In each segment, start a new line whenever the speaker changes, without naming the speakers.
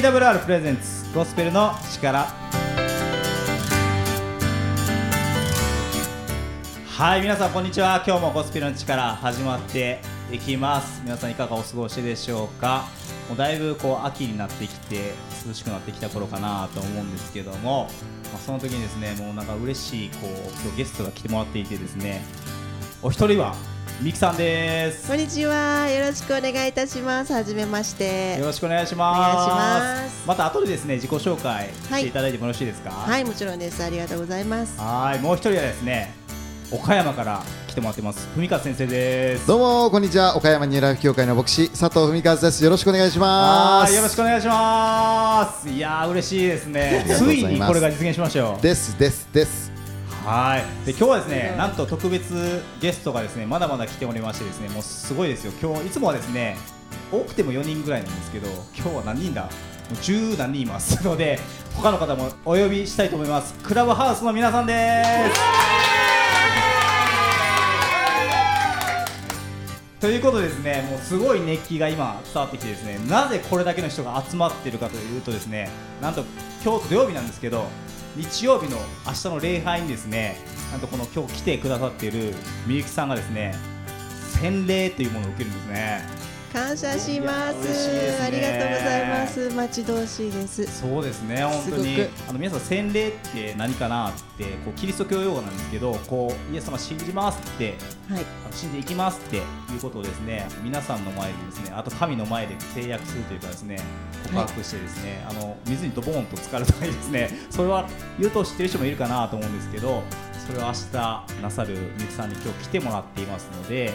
TWR プレゼンツゴスペルの力。はい皆さんこんにちは。今日もゴスペルの力始まっていきます。皆さんいかがお過ごしでしょうか？もうだいぶこう秋になってきて涼しくなってきた頃かなと思うんですけども、まあ、その時にですねもうなんか嬉しいこう今日ゲストが来てもらっていてですねお一人はミキさんです
こんにちは。よろしくお願いいたします。はじめまして。
よろしくお願いします。
お願いします
また後でですね自己紹介していただいてもよろしいですか？
はい、もちろんです。ありがとうございます。
はいもう一人はですね岡山から来てもらってます文勝先生です。
どうもこんにちは岡山ニューライフ協会の牧師佐藤文和ですよろしくお願いします
はいよろしくお願いします。いやー嬉しいですね。ついにこれが実現しましたよ。
ですですです
はい。で今日はですねなんと特別ゲストがですねまだまだ来ておりましてですねもうすごいですよ。今日いつもはですね多くても4人ぐらいなんですけど今日は何人だ？もう10何人います ので他の方もお呼びしたいと思いますクラブハウスの皆さんですということでですねもうすごい熱気が今伝わってきてですねなぜこれだけの人が集まっているかというとですねなんと今日土曜日なんですけど日曜日の明日の礼拝にですねなんとこの今日来てくださっているみゆきさんがですね洗礼というものを受けるんですね。
感謝しま
す
す。
ね
ありがとうございます。待ち遠しいです。
そうですね本当にあの皆さん洗礼って何かなってこうキリスト教用語なんですけどこうイエス様信じますって
はい。
信じていきますっていうことをですね皆さんの前でですねあと神の前で制約するというかですね告白してですね、あの水にドボーンと浸かるとかですね それは言うと知ってる人もいるかなと思うんですけどそれを明日なさるみゆきさんに今日来てもらっていますので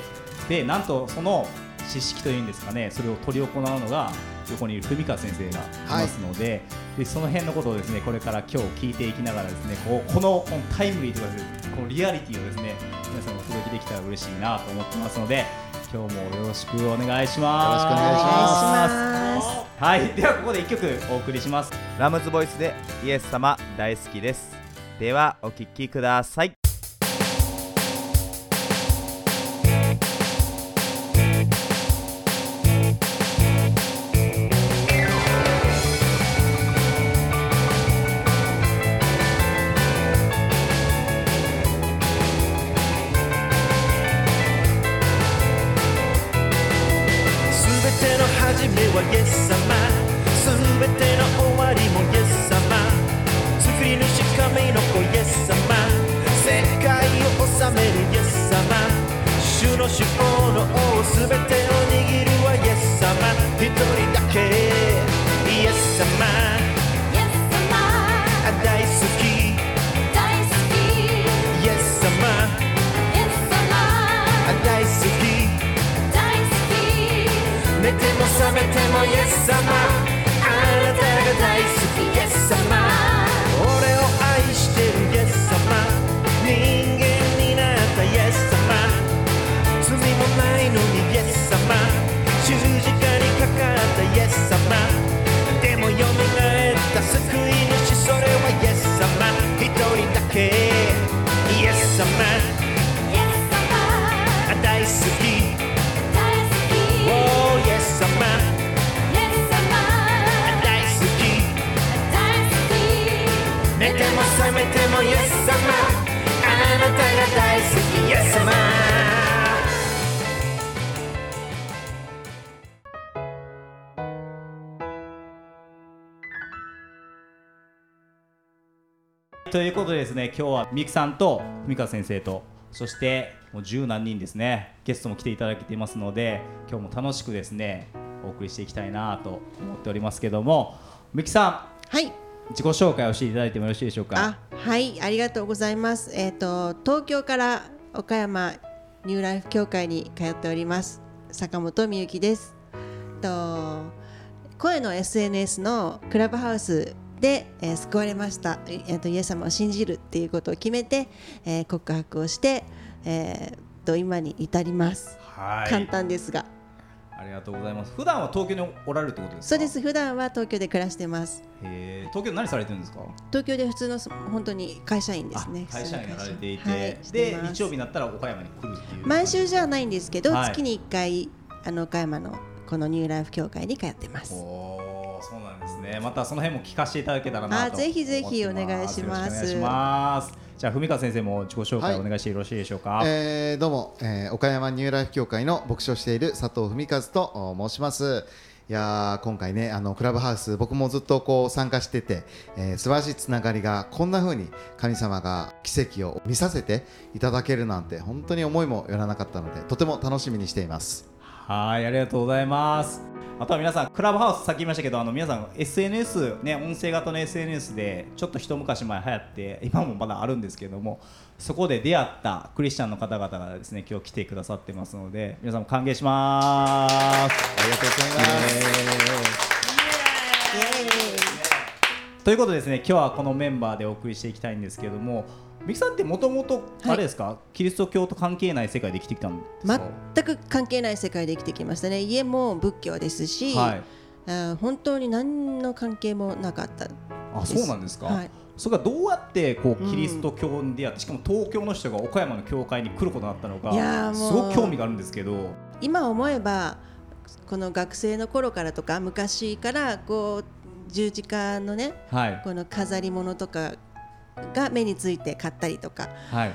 でなんとその知識というんですかねそれを執り行うのが横にいる文川先生がいますので,、でその辺のことをですねこれから今日聞いていきながらですねこうこのこのタイムリーとかですねこのリアリティをですね皆さんにお届けできたら嬉しいなと思ってますので今日もよろしくお願いします。
よろしくお願いします
お願いします。
はい、ではここで一曲お送りします。
ラムズボイスでイエス様大好きですではお聴きください
ということでですね、今日はみゆきさんと文川先生と、そしてもう十何人ですね、ゲストも来ていただけていますので、今日も楽しくですね、お送りしていきたいなと思っておりますけども、みゆきさ
はい。
ん、自己紹介をしていただいてもよろしいでしょうか？
あ、はい。ありがとうございます。えっ、と東京から岡山ニューライフ協会に通っております坂本美由です。と声の SNS のクラブハウスで、えー救われました、えーとイエス様を信じるっていうことを決めて、えー告白をして、えーと今に至ります。
はい。
簡単ですが、
ありがとうございます。普段は東京におられるってことですか？
そうです。普段は東京で暮らしてます。
へー東京で何されてるんですか？
東京で普通の本当に会社員ですね
あ。会社員やられていて、
はい
で日曜日になったら岡山に来るっていう。
毎週じゃないんですけど、
はい
月に1回あの岡山のこのニューライフ協会に通ってます。
おーでですね。またその辺も聞かせていただけたらなと
あぜひぜひお願いします
よろくお願いします。じゃあ文川先生も自己紹介お願いしてよろしいでしょうか？
えーどうも、えー岡山ニューライフ協会の牧師をしている佐藤文和とお申します。いやー今回ねあのクラブハウス僕もずっとこう参加してて、えー素晴らしいつながりがこんな風に神様が奇跡を見させていただけるなんて本当に思いもよらなかったのでとても楽しみにしています。
はい、ありがとうございます。あとは皆さん、クラブハウスさっき言いましたけど、あの皆さん SNS ね、音声型の SNS でちょっと一昔前流行って、今もまだあるんですけども、そこで出会ったクリスチャンの方々がですね、今日来てくださってますので、皆さんも歓迎します。
ありがとうございます。
ということでですね、今日はこのメンバーでお送りしていきたいんですけども、ミキさんってもともとあれですか、キリスト教と関係ない世界で生きてきたんですか？
全く関係ない世界で生きてきましたね。家も仏教ですし、
はい。
あー本当に何の関係もなかった
あ、そうなんですか？
はい、
それがどうやってこうキリスト教に出会って、しかも東京の人が岡山の教会に来ることになったのかすごく興味があるんですけど。
今思えばこの学生の頃からとか昔からこう十字架のね
はい。
この飾り物とかが目について買ったりとか
はい。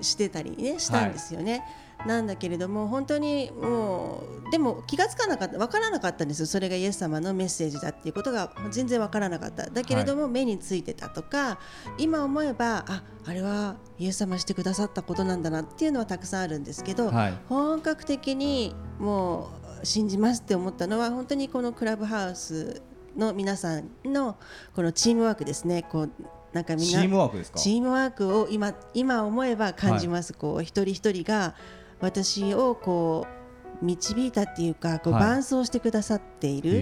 してたりねしたんですよね。なんだけれども本当にもうでも気がつかなかった分からなかったんですよ。それがイエス様のメッセージだっていうことが全然分からなかった。だけれども目についてたとか今思えばああれはイエス様してくださったことなんだなっていうのはたくさんあるんですけど、
はい。
本格的にもう信じますって思ったのは本当にこのクラブハウスの皆さんのこのチームワークですね。こうなんかみん
チ
な
ームワークですか？
チームワークを今今思えば感じます、こう一人一人が私をこう導いたっていうかこう
はい。
伴走してくださっている、
へ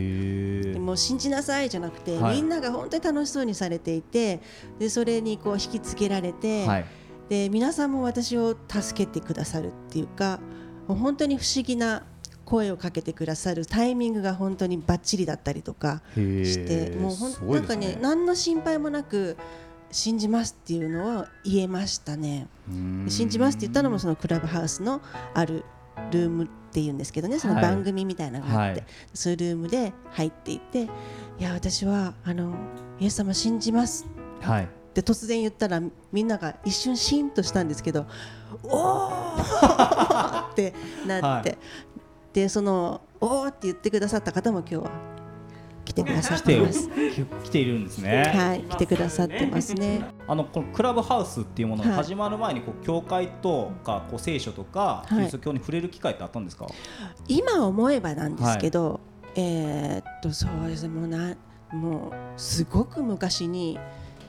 ー。
もう信じなさいじゃなくて、
はい。
みんなが本当に楽しそうにされていてでそれにこう引きつけられて、
はい。
で皆さんも私を助けてくださるっていうかもう本当に不思議な声をかけてくださるタイミングが本当にバッチリだったりとかしてもうほん
すご
ないんか
ね。
ね何の心配もなく信じますっていうのを言えましたね。信じますって言ったのもそのクラブハウスのあるルームっていうんですけどねその
はい
番組みたいなのがあって、
はい。
そういうルームで入っていっていや私はあのイエス様信じます
はい。
って突然言ったらみんなが一瞬シーンとしたんですけどおー！ってなって、
は
でそのおーって言ってくださった方も今日は来てくださっ
来て
てます。
来ているんですね。
はい、来てくださってますね。
あのこのクラブハウスっていうものが
はい。
始まる前にこう教会とかこう聖書とか
い。
キリスト教に触れる機会ってあったんですか？
今思えばなんですけど、えーっとそうですね。もうなもうすごく昔に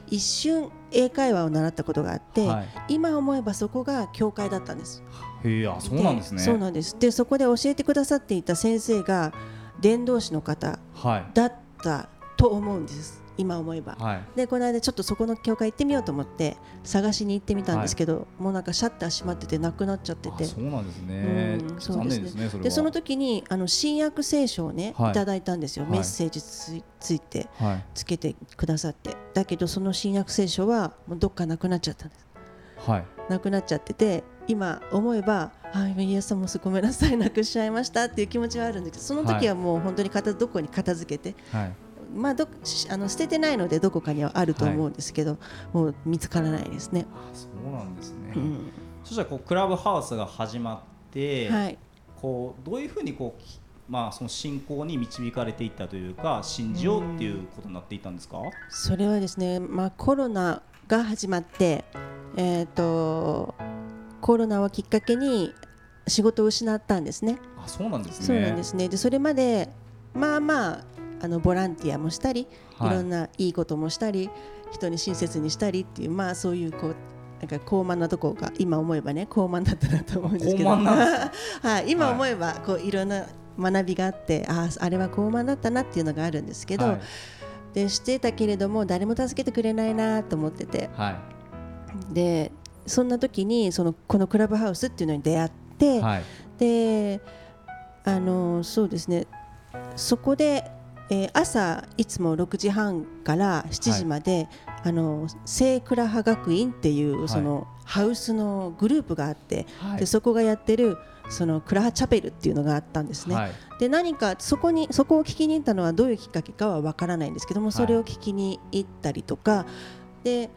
一瞬英会話を習ったことがあって、
はい。
今思えばそこが教会だったんです。
へえあそうなんですね。
そうなんです。でそこで教えてくださっていた先生が伝道師の方
はい。
だったと思うんです。今思えば。
はい。
でこの間ちょっとそこの教会行ってみようと思って探しに行ってみたんですけど、もうなんかシャッター閉まっててなくなっちゃってて。
あそうなんですね。
うんそう
残
ですね
念ですね。そ
でその時にあの新約聖書をね、
はい。
い、ただいたんですよ、
はい。
メッセージついて
はい。
つけてくださって。だけどその新約聖書はもうどっかなくなっちゃったんです。
はい。
なくなっちゃってて今思えばあ今イエス様もごめんなさいなくしちゃいましたっていう気持ちはあるんですけどその時はもう本当に片どこに片付けて、
はい。
まあ、どしあの捨ててないのでどこかにはあると思うんですけど、もう見つからないですね。
あそうなんですね。
うん。
そしたらこうクラブハウスが始まって
はい。
こうどういうふうにこうきまあその信仰に導かれていったというか信じようっていうことになっていったんですか？
それはですね、まあ、コロナが始まって、えー、とコロナをきっかけに仕事を失ったんですね。
あそうなんですね。
そうなんですね。でそれまでまあまああのボランティアもしたり、
はい。
い、ろんないいこともしたり人に親切にしたりっていうまあそういうこうなんか高慢なところが今思えばね高慢だったなと思うんですけど。はい、今思えばこういろんな学びがあってあああれは高慢だったなっていうのがあるんですけど、
はい。
でしてたけれども誰も助けてくれないなと思ってて。
は
でそんな時にそのこのクラブハウスっていうのに出会って、
いはい。
であのそうですね。そこで、えー朝いつも6時半から7時まであの聖クラハ学院っていうそのハウスのグループがあって、
はい。
でそこがやってるそのクラハチャペルっていうのがあったんですね。
はい。
で何かそこにそこを聞きに行ったのはどういうきっかけかはわからないんですけどもそれを聞きに行ったりとか、で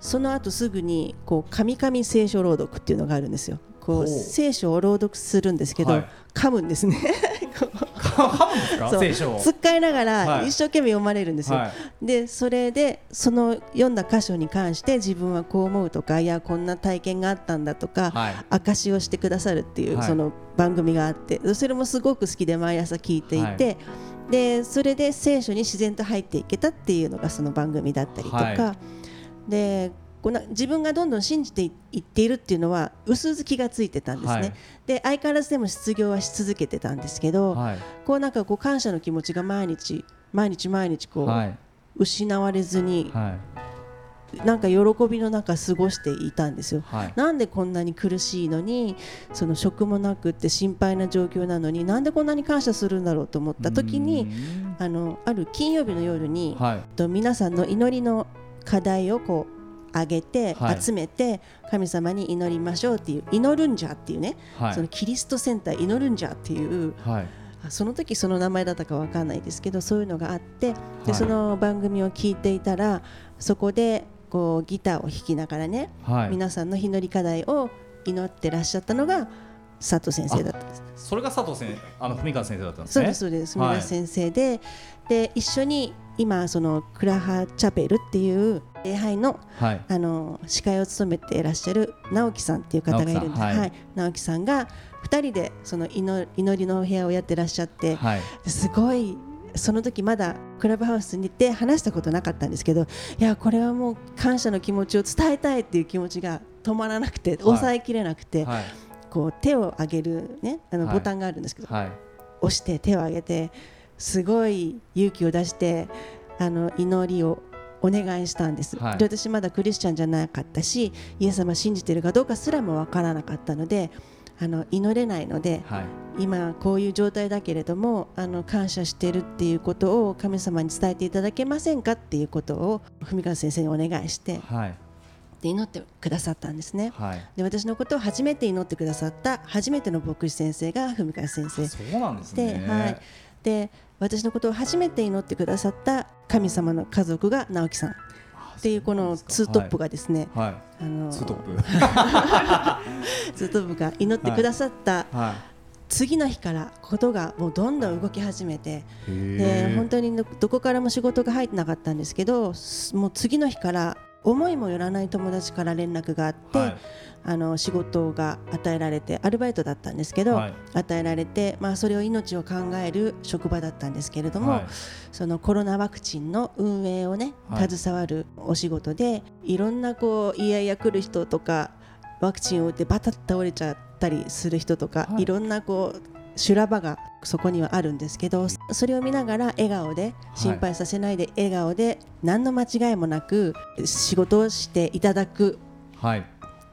その後すぐにこう神々聖書朗読っていうのがあるんですよ。こ
ほう。
う聖書を朗読するんですけど、
はい。
噛むんですね。
噛むんですか？
そう。
聖書を。
つっかえなが
はい。
ら一生懸命読まれるんですよ。
はい。
でそれでその読んだ箇所に関して自分はこう思うとかいやこんな体験があったんだとか、
はい。
証をしてくださるっていう
はい。
その番組があって、それもすごく好きで毎朝聞いていて、でそれで聖書に自然と入っていけたっていうのがその番組だったりとか、
は
でこうな自分がどんどん信じていっているっていうのは薄々気がついてたんですね。
はい。
で相変わらずでも失業はし続けてたんですけど、
はい。
こうなんかこう感謝の気持ちが毎日毎日毎日こう、
はい。
失われずに
はい。
なんか喜びの中過ごしていたんですよ。
はい。
なんでこんなに苦しいのにその職もなくって心配な状況なのになんでこんなに感謝するんだろうと思った時に
うん。
あのある金曜日の夜に、
はい。
と皆さんの祈りの課題をこう上げて、
はい。
集めて神様に祈りましょうっていう祈るんじゃっていうね、
はい。
そのキリストセンター祈るんじゃっていう
はい。
あその時その名前だったかわかんないですけどそういうのがあって
はい。
でその番組を聞いていたらそこでこうギターを弾きながらね、
はい。
皆さんの祈り課題を祈ってらっしゃったのが佐藤先生だったんです。
それが佐藤先生あの文川先生だったんですね。
そうですそうです。
はい
三田先生で、で一緒に今そのクラハチャペルっていう礼拝の
はい。
あの司会を務めていらっしゃる直樹さんっていう方がいるんです。
直樹はい。
はい、直樹さんが二人でその祈祈りのお部屋をやってらっしゃって、
はい。
すごいその時まだクラブハウスに行って話したことなかったんですけどいやこれはもう感謝の気持ちを伝えたいっていう気持ちが止まらなくて抑えきれなくて、
はい
こう手を上げる、ね、あの
はい。
ボタンがあるんですけど、
はい。
押して手を上げてすごい勇気を出してあの祈りをお願いしたんです、
はい。
で私まだクリスチャンじゃなかったしイエス様信じてるかどうかすらも分からなかったのであの祈れないので
はい。
今こういう状態だけれどもあの感謝してるっていうことを神様に伝えていただけませんかっていうことを文川先生にお願いして
はい
で祈ってくださったんですね。
はい。
で私のことを初めて祈ってくださった初めての牧師先生が文川先生。
そうなんです
で,、
ね
はい、で私のことを初めて祈ってくださった神様の家族が直樹さん。っていうこのツートップがですね、
はい。
あの
ツートップ。
ツートップが祈ってくださった
は
次の日からことがもうどんどん動き始めてで
ー
本当にどどこからも仕事が入ってなかったんですけどすもう次の日から思いもよらない友達から連絡があって、
はい。
あの仕事が与えられてアルバイトだったんですけど、
はい。
与えられて、まあ、それを命を考える職場だったんですけれども、
はい。
そのコロナワクチンの運営をね
はい。
携わるお仕事で、い、ろんなこういやいや来る人とかワクチンを打ってバタッと倒れちゃったりする人とか、
はい。
い、ろんなこう修羅場がそこにはあるんですけどそれを見ながら笑顔で心配させないで笑顔で何の間違いもなく仕事をしていただく。
はい。
っ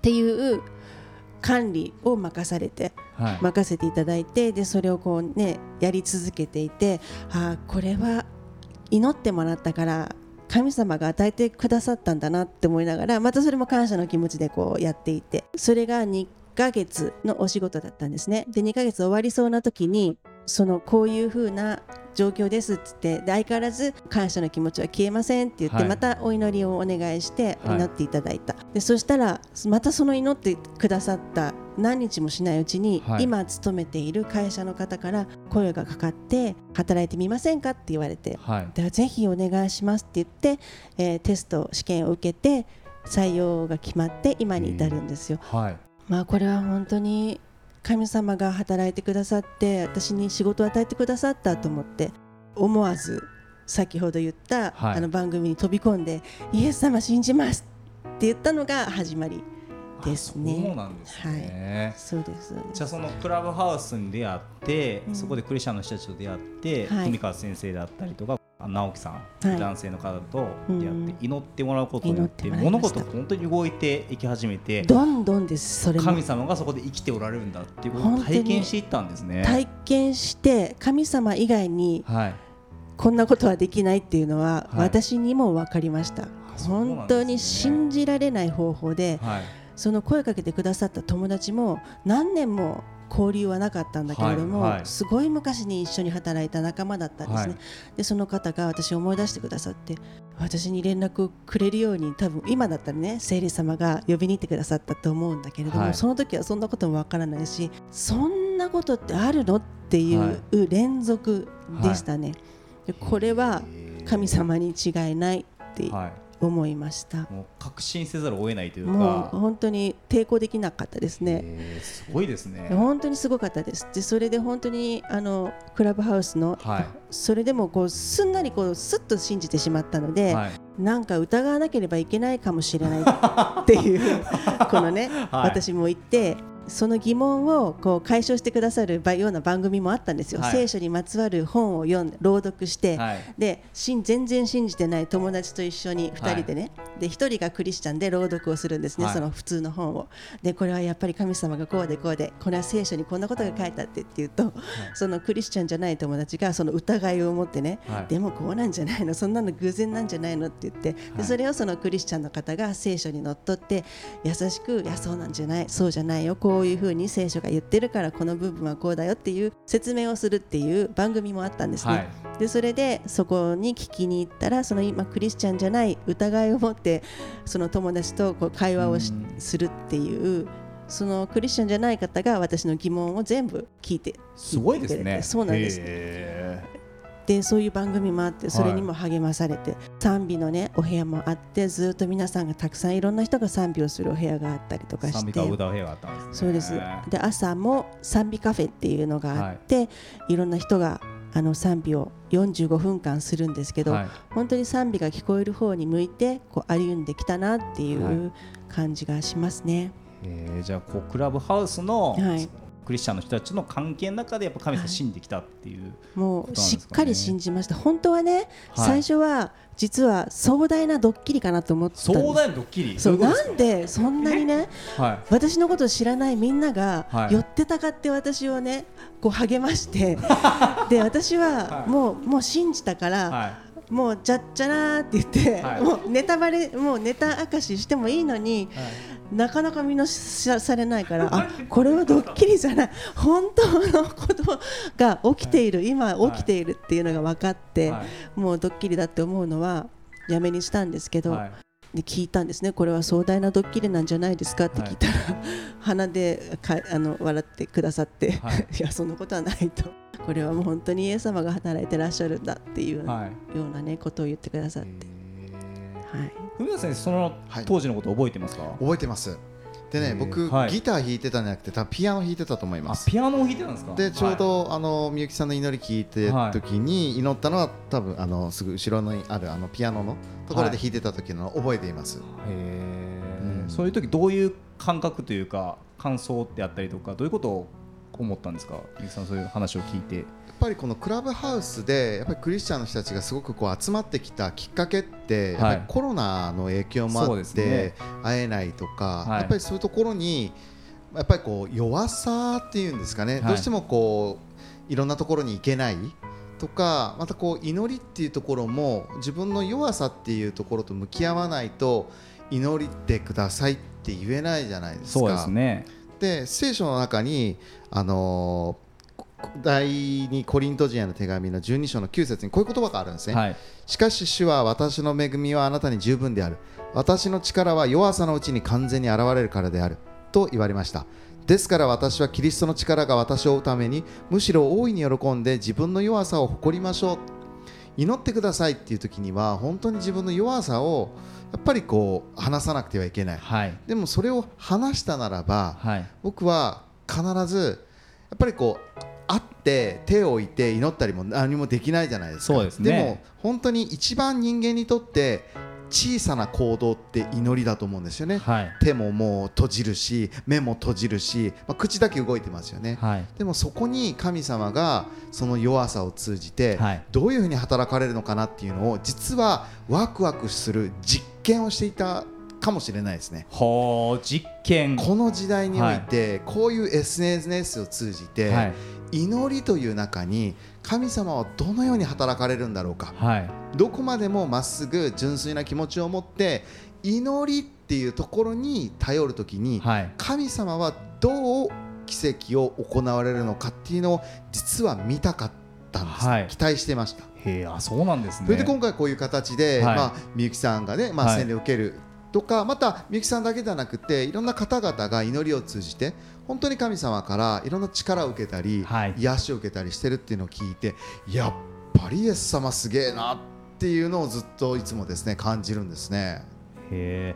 ていう管理を任されて
はい。
任せていただいてでそれをこうねやり続けていてあーこれは祈ってもらったから神様が与えてくださったんだなって思いながらまたそれも感謝の気持ちでこうやっていてそれが2ヶ月のお仕事だったんですね。で2ヶ月終わりそうな時にそのこういう風な状況ですっつってで相変わらず感謝の気持ちは消えませんって言って、
はい。
またお祈りをお願いして
はい。
祈っていただいた、でそしたらまたその祈ってくださった何日もしないうちに、
はい。
今勤めている会社の方から声がかかって働いてみませんかって言われて
はい。
ではぜひお願いしますって言って、えーテスト試験を受けて採用が決まって今に至るんですよ。
はい
まあこれは本当に神様が働いてくださって私に仕事を与えてくださったと思って思わず先ほど言った、
はい。
あの番組に飛び込んでイエス様信じますって言ったのが始まりですね。
あそうなんですね、
そうですそうです。
じゃあそのクラブハウスに出会って、
うん。
そこでクリスチャンの人たちと出会って、
はい。
富川先生だったりとかあ直樹さん、
はい。
男性の方と出会って、
うん
祈ってもらうことによって物事が本当に動いていき始めて
どんどんですそれも。
神様がそこで生きておられるんだっていうことを体験していったんですね。
体験して神様以外に
はい。
こんなことはできないっていうのは
はい。
私にも分かりました、本当に信じられない方法で
はい。
その声かけてくださった友達も何年も交流はなかったんだけれども、
はいはい。
すごい昔に一緒に働いた仲間だったんですね、
はい。
でその方が私を思い出してくださって私に連絡をくれるように多分今だったらね聖霊様が呼びに行ってくださったと思うんだけれども、
はい。
その時はそんなこともわからないしそんなことってあるのっていう連続でしたね、でこれは神様に違いないって
はい
思いました、
もう確信せざるを得ないという
もう
か
本当に抵抗できなかったですね。
えーすごいですね。
本当にすごかったです。でそれで本当にあのクラブハウスの、
はい。
それでもこうすんなりこうすっと信じてしまったので、
はい。
なんか疑わなければいけないかもしれないっていう このね、
はい。
私も言ってその疑問をこう解消してくださるような番組もあったんですよ、
はい。
聖書にまつわる本を読んで朗読して、
はい。
でしん全然信じてない友達と一緒に2人でね、で1人がクリスチャンで朗読をするんですね、
はい。
その普通の本を。でこれはやっぱり神様がこうでこうでこれは聖書にこんなことが書いてあってって言うと、そのクリスチャンじゃない友達がその疑いを持ってね、
はい。
でもこうなんじゃないのそんなの偶然なんじゃないのって言って
はい。
でそれをそのクリスチャンの方が聖書にのっとって優しくいやそうなんじゃないそうじゃないよこういうふうに聖書が言ってるからこの部分はこうだよっていう説明をするっていう番組もあったんですね。
はい。
でそれでそこに聞きに行ったらその今クリスチャンじゃない疑いを持ってその友達とこう会話をするっていうそのクリスチャンじゃない方が私の疑問を全部聞いて
すごいですね。
そうなんです。
へ
でそういう番組もあってそれにも励まされて、賛美のねお部屋もあってずっと皆さんがたくさんいろんな人が賛美をするお部屋があったりとかして。そうです。で朝も賛美カフェっていうのがあって、い、ろんな人があの賛美を45分間するんですけど、
はい。
本当に賛美が聞こえる方に向いてこう歩んできたなってい
は
う感じがしますね。
えーじゃあこうクラブハウスの、
はい
クリスチャンの人たちの関係の中でやっぱ神様信じてきたっていう、
もう
ことなんですかね。
しっかり信じました。本当はね、
はい。
最初は実は壮大なドッキリかなと思って。
壮大なドッキリ？
そうなんでそんなにね私のことを知らないみんなが
はい。
寄ってたかって私をねこう励まして で私は
はい。
もうもう信じたから、
は
もうじゃっちゃらーって言って、
はい。
もうネタバレもうネタ明かししてもいいのに
い、はい
なかなかみんなしされないからあこれはドッキリじゃない。本当のことが起きている、今起きているっていうのが分かって、
はい。
もうドッキリだって思うのはやめにしたんですけど、
はい。
で聞いたんですね。これは壮大なドッキリなんじゃないですかって聞いたら、鼻でかあの笑ってくださって、
はい。
い、やそんなことはないと。これはもう本当にイエス様が働いてらっしゃるんだっていうよ
はい、
うなねことを言ってくださって、はい、
文田先生その
はい。
当時のこと覚えてますか、
覚えてます。でね僕、
はい。
ギター弾いてたんじゃなくて多分ピアノ弾いてたと思います。
あピアノを弾いてたんですか？
でちょうど、あのみゆきさんの祈り聞いてる時に祈ったのは多分あのすぐ後ろにあるあのピアノのところで弾いてた時の覚えています、
はい。へー。
うん。
そういう時どういう感覚というか感想ってあったりとかどういうことを思ったんですか？みゆきさんそういう話を聞いて
ぱりこのクラブハウスでやっぱりクリスチャンの人たちがすごくこう集まってきたきっかけってやっぱりコロナの影響もあって会えないとか、
はい。
やっぱりそういうところにやっぱりこう弱さっていうんですかね、
い。
どうしてもこういろんなところに行けないとかまたこう祈りっていうところも自分の弱さっていうところと向き合わないと祈りてくださいって言えないじゃないですか。
そうですね。
で聖書の中に、あのー第2コリント人への手紙の12章の9節にこういう言葉があるんですね、
はい。
しかし主は私の恵みはあなたに十分である。私の力は弱さのうちに完全に現れるからである。と言われました。ですから私はキリストの力が私を追うためにむしろ大いに喜んで自分の弱さを誇りましょう。祈ってくださいっていう時には本当に自分の弱さをやっぱりこう話さなくてはいけない。
はい。
でもそれを話したならば
はい。
僕は必ずやっぱりこう会って手を置いて祈ったりも何もできないじゃないですか。
そうですね。
も本当に一番人間にとって小さな行動って祈りだと思うんですよね、
はい。
手ももう閉じるし目も閉じるし、まあ、口だけ動いてますよね、
はい。
でもそこに神様がその弱さを通じて
はい。
どういうふうに働かれるのかなっていうのを実はワクワクする実験をしていたかもしれないですね。
ほう実験。
この時代において、こういう SNS を通じて、
はい
祈りという中に神様はどのように働かれるんだろうか。
はい。
どこまでもまっすぐ純粋な気持ちを持って祈りっていうところに頼るときに、
はい。
神様はどう奇跡を行われるのかっていうのを実は見たかったんです、
はい。
期待してました。
へえあそうなんですね。
それで今回こういう形で、
はい。
まあ、みゆきさんがね、まあ、
はい。
洗礼を受けるとか、またみゆきさんだけではなくていろんな方々が祈りを通じて本当に神様からいろんな力を受けたり、
はい
癒しを受けたりしてるっていうのを聞いてやっぱりイエス様すげえなっていうのをずっといつもですね感じるんですね。
へえ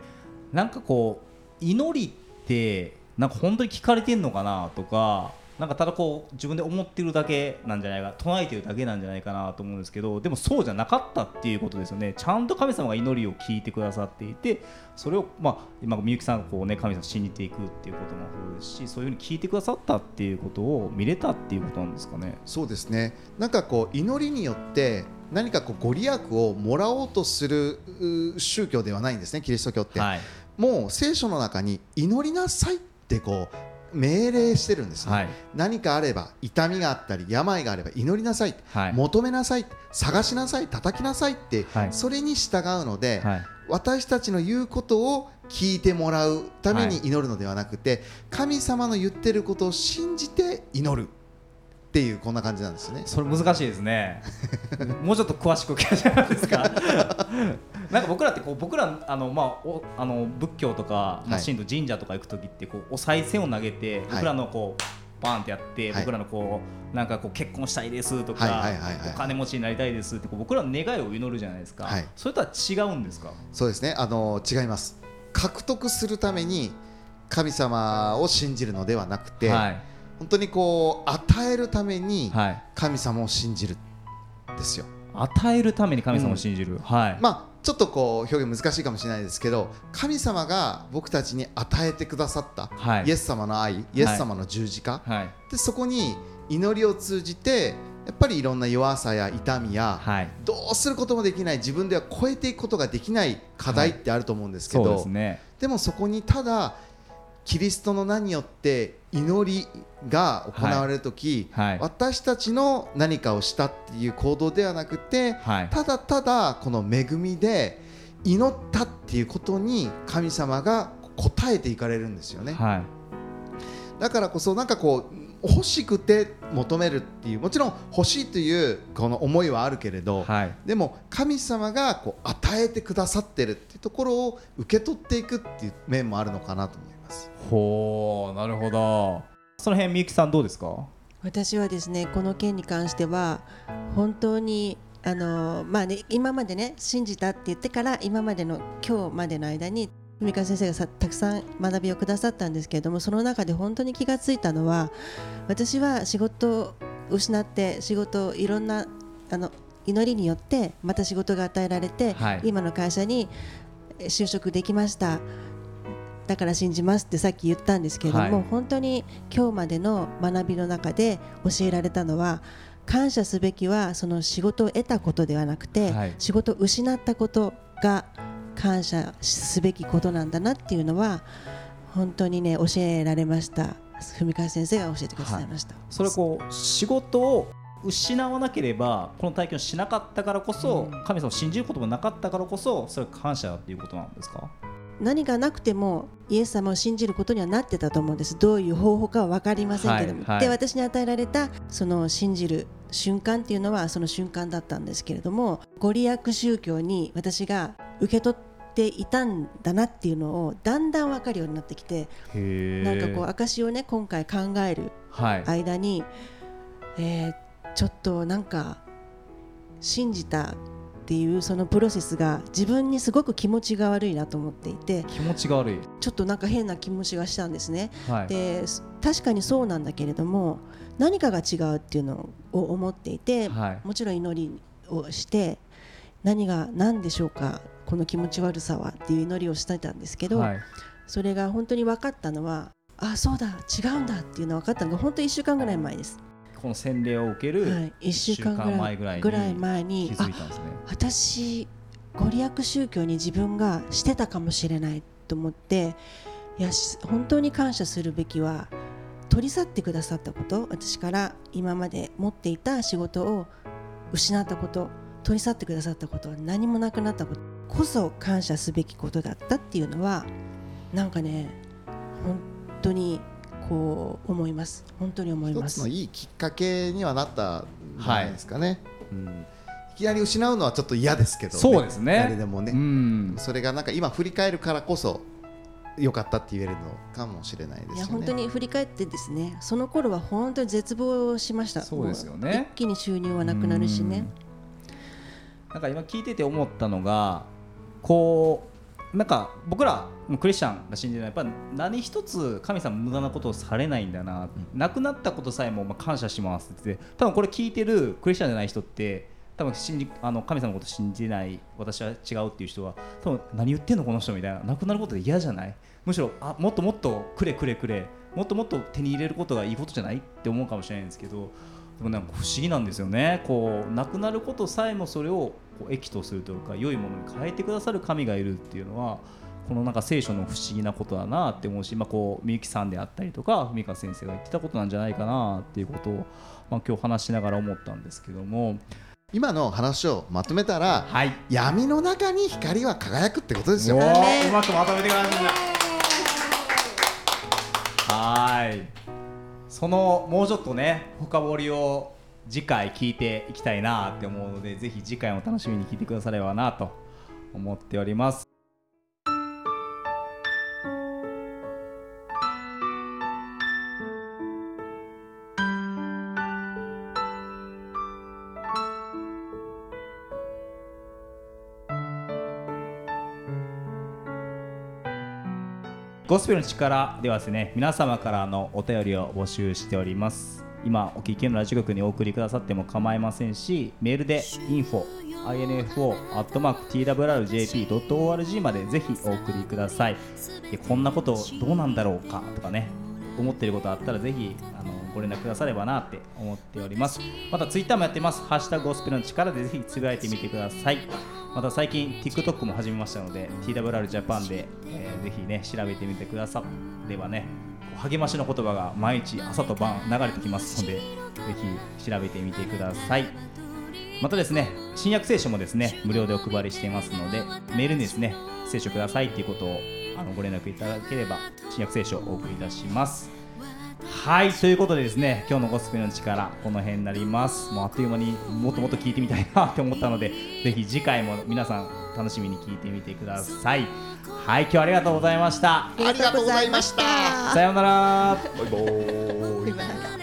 なんかこう祈りってなんか本当に聞かれてんのかなとかなんかただこう自分で思ってるだけなんじゃないか唱えてるだけなんじゃないかなと思うんですけどでもそうじゃなかったっていうことですよねちゃんと神様が祈りを聞いてくださっていてそれをまあ今みゆきさんがこうね神様を信じていくっていうこともそうですしそういうふうに聞いてくださったっていうことを見れたっていうことなんですかね。
そうですねなんかこう祈りによって何かこうご利益をもらおうとするう宗教ではないんですねキリスト教って。
はい
もう聖書の中に祈りなさいってこう命令してるんですね、
はい。
何かあれば痛みがあったり病があれば祈りなさい、
はい。
求めなさい。探しなさい。叩きなさいって、
はい。
それに従うので、
はい。
私たちの言うことを聞いてもらうために祈るのではなくて、神様の言ってることを信じて祈るっていうこんな感じなんですよね。
それ難しいですね。もうちょっと詳しく聞かせてもらっていいですか？なんか僕らってこう僕らあのまあおあの仏教とか神道神社とか行く時ってこうお賽銭を投げて僕らのこう。バーンってやって、
はい。
僕らのこうなんかこう結婚したいですとか、
はいはいはいはい。
お金持ちになりたいですってこう僕らの願いを祈るじゃないですか、
はい。
それとは違うんですか？
そうですね。あの違います。獲得するために神様を信じるのではなくて、
はい
本当にこう与えるために
はい、
神様を信じるですよ。
与えるために神様を信じる、はい、
まあちょっとこう表現難しいかもしれないですけど神様が僕たちに与えてくださった、
はい。
イエス様の愛イエス様の十字架、
はい。
でそこに祈りを通じてやっぱりいろんな弱さや痛みや、
はい。
どうすることもできない自分では超えていくことができない課題ってあると思うんですけ
そ
ど、
うですね。
でもそこにただキリストの名によって祈りが行われる時、
はい。はい。
私たちの何かをしたっていう行動ではなくて、
はい。
ただただこの恵みで祈ったっていうことに神様が応えていかれるんですよね。
はい。
だからこそなんかこう欲しくて求めるっていうもちろん欲しいというこの思いはあるけれど、
はい。
でも神様がこう与えてくださってるっていうところを受け取っていくっていう面もあるのかなと思います。
ほうなるほど。その辺みゆきさんどうですか？
私はですねこの件に関しては本当にあのまあね今までね信じたって言ってから今までの今日までの間に文川先生がさたくさん学びをくださったんですけれどもその中で本当に気がついたのは私は仕事を失って仕事をいろんなあの祈りによってまた仕事が与えられて、
はい。
今の会社にえ就職できましただから信じますってさっき言ったんですけれども、
はい。
本当に今日までの学びの中で教えられたのは感謝すべきはその仕事を得たことではなくて、
はい。
仕事を失ったことが感謝すべきことなんだなっていうのは本当にね教えられました。文川先生が教えてくださいました、
それこう仕事を失わなければこの体験をしなかったからこそ、
うん。
神様を信じることもなかったからこそそれが感謝だっていうことなんですか？
何がなくてもイエス様を信じることにはなってたと思うんです。どういう方法かは分かりませんけども、
はいはい。
で私に与えられたその信じる瞬間っていうのはその瞬間だったんですけれどもご利益宗教に私が受け取っていたんだなっていうのをだんだん分かるようになってきて
へ
なんかこう証をね今回考える
はい。
間に、えーちょっとなんか信じたっていうそのプロセスが自分にすごく気持ちが悪いなと思っていて
気持ちが悪い
ちょっとなんか変な気持ちがしたんですね。
はい
です確かにそうなんだけれども何かが違うっていうのを思っていて、
はい
もちろん祈りをして何が何でしょうかこの気持ち悪さはっていう祈りをしてたんですけど、
はい
それが本当に分かったのはあそうだ違うんだっていうのが分かったのが本当1週間ぐらい前です。
この洗礼を受ける
はい、1週間ぐらい
前ぐらいに
ぐらい前に
気づいたんですね。
あ私ご利益宗教に自分がしてたかもしれないと思っていやし本当に感謝するべきは取り去ってくださったこと私から今まで持っていた仕事を失ったこと取り去ってくださったことは何もなくなったことこそ感謝すべきことだったっていうのはなんかね本当にこう思います。本当に思います。
一つのいいきっかけにはなったんじゃないですかね、うん、いきなり失うのはちょっと嫌ですけど、
そうですね。
誰でもね、
うん。
それがなんか今振り返るからこそ良かったって言えるのかもしれないですよね。
いや本当に振り返ってですねその頃は本当に絶望しました。
そうですよね。
一気に収入はなくなるしね。
うん。なんか今聞いてて思ったのがこうなんか僕らクリスチャンが信じるのはやっぱ何一つ神様無駄なことをされないんだな、なくなったことさえもまあ感謝しますって言って多分これ聞いてるクリスチャンじゃない人って多分信じあの神様のこと信じない私は違うっていう人は多分何言ってんのこの人みたいななくなることで嫌じゃない？むしろあもっともっとくれくれくれもっともっと手に入れることがいいことじゃない？って思うかもしれないんですけどでもなんか不思議なんですよね。こうなくなることさえもそれをこう益とするというか良いものに変えてくださる神がいるっていうのはこのなんか聖書の不思議なことだなって思うし、まあ、こうみゆきさんであったりとか文香先生が言ってたことなんじゃないかなっていうことを、まあ、今日話しながら思ったんですけども。
今の話をまとめたら、
はい。
闇の中に光は輝くってことですよ。
うまくまとめてください。はいそのもうちょっとね深掘りを次回聞いていきたいなって思うのでぜひ次回も楽しみに聞いてくださればなと思っております。ゴスペルの力ではですね皆様からのお便りを募集しております。今お聞きのラジオ局にお送りくださっても構いませんしメールで info info.twrjp.org までぜひお送りください。こんなことどうなんだろうかとかね思ってることあったらぜひあのご連絡くださればなって思っております。またツイッターもやってます。ハッシュタグゴスペルの力でぜひつぶやいてみてください。また最近 TikTok も始めましたので TWR ジャパンで、えーぜひね調べてみてくださればね励ましの言葉が毎日朝と晩流れてきますのでぜひ調べてみてください。またですね新約聖書もですね無料でお配りしていますのでメールにですね聖書くださいということをあのご連絡いただければ新約聖書をお送りいたします。はいということでですね今日のゴスペルの力この辺になります。もうあっという間にもっともっと聞いてみたいなって思ったのでぜひ次回も皆さん楽しみに聞いてみてください。はい今日はありがとうございました。
ありがとうございました。
さようなら。
バイバーイ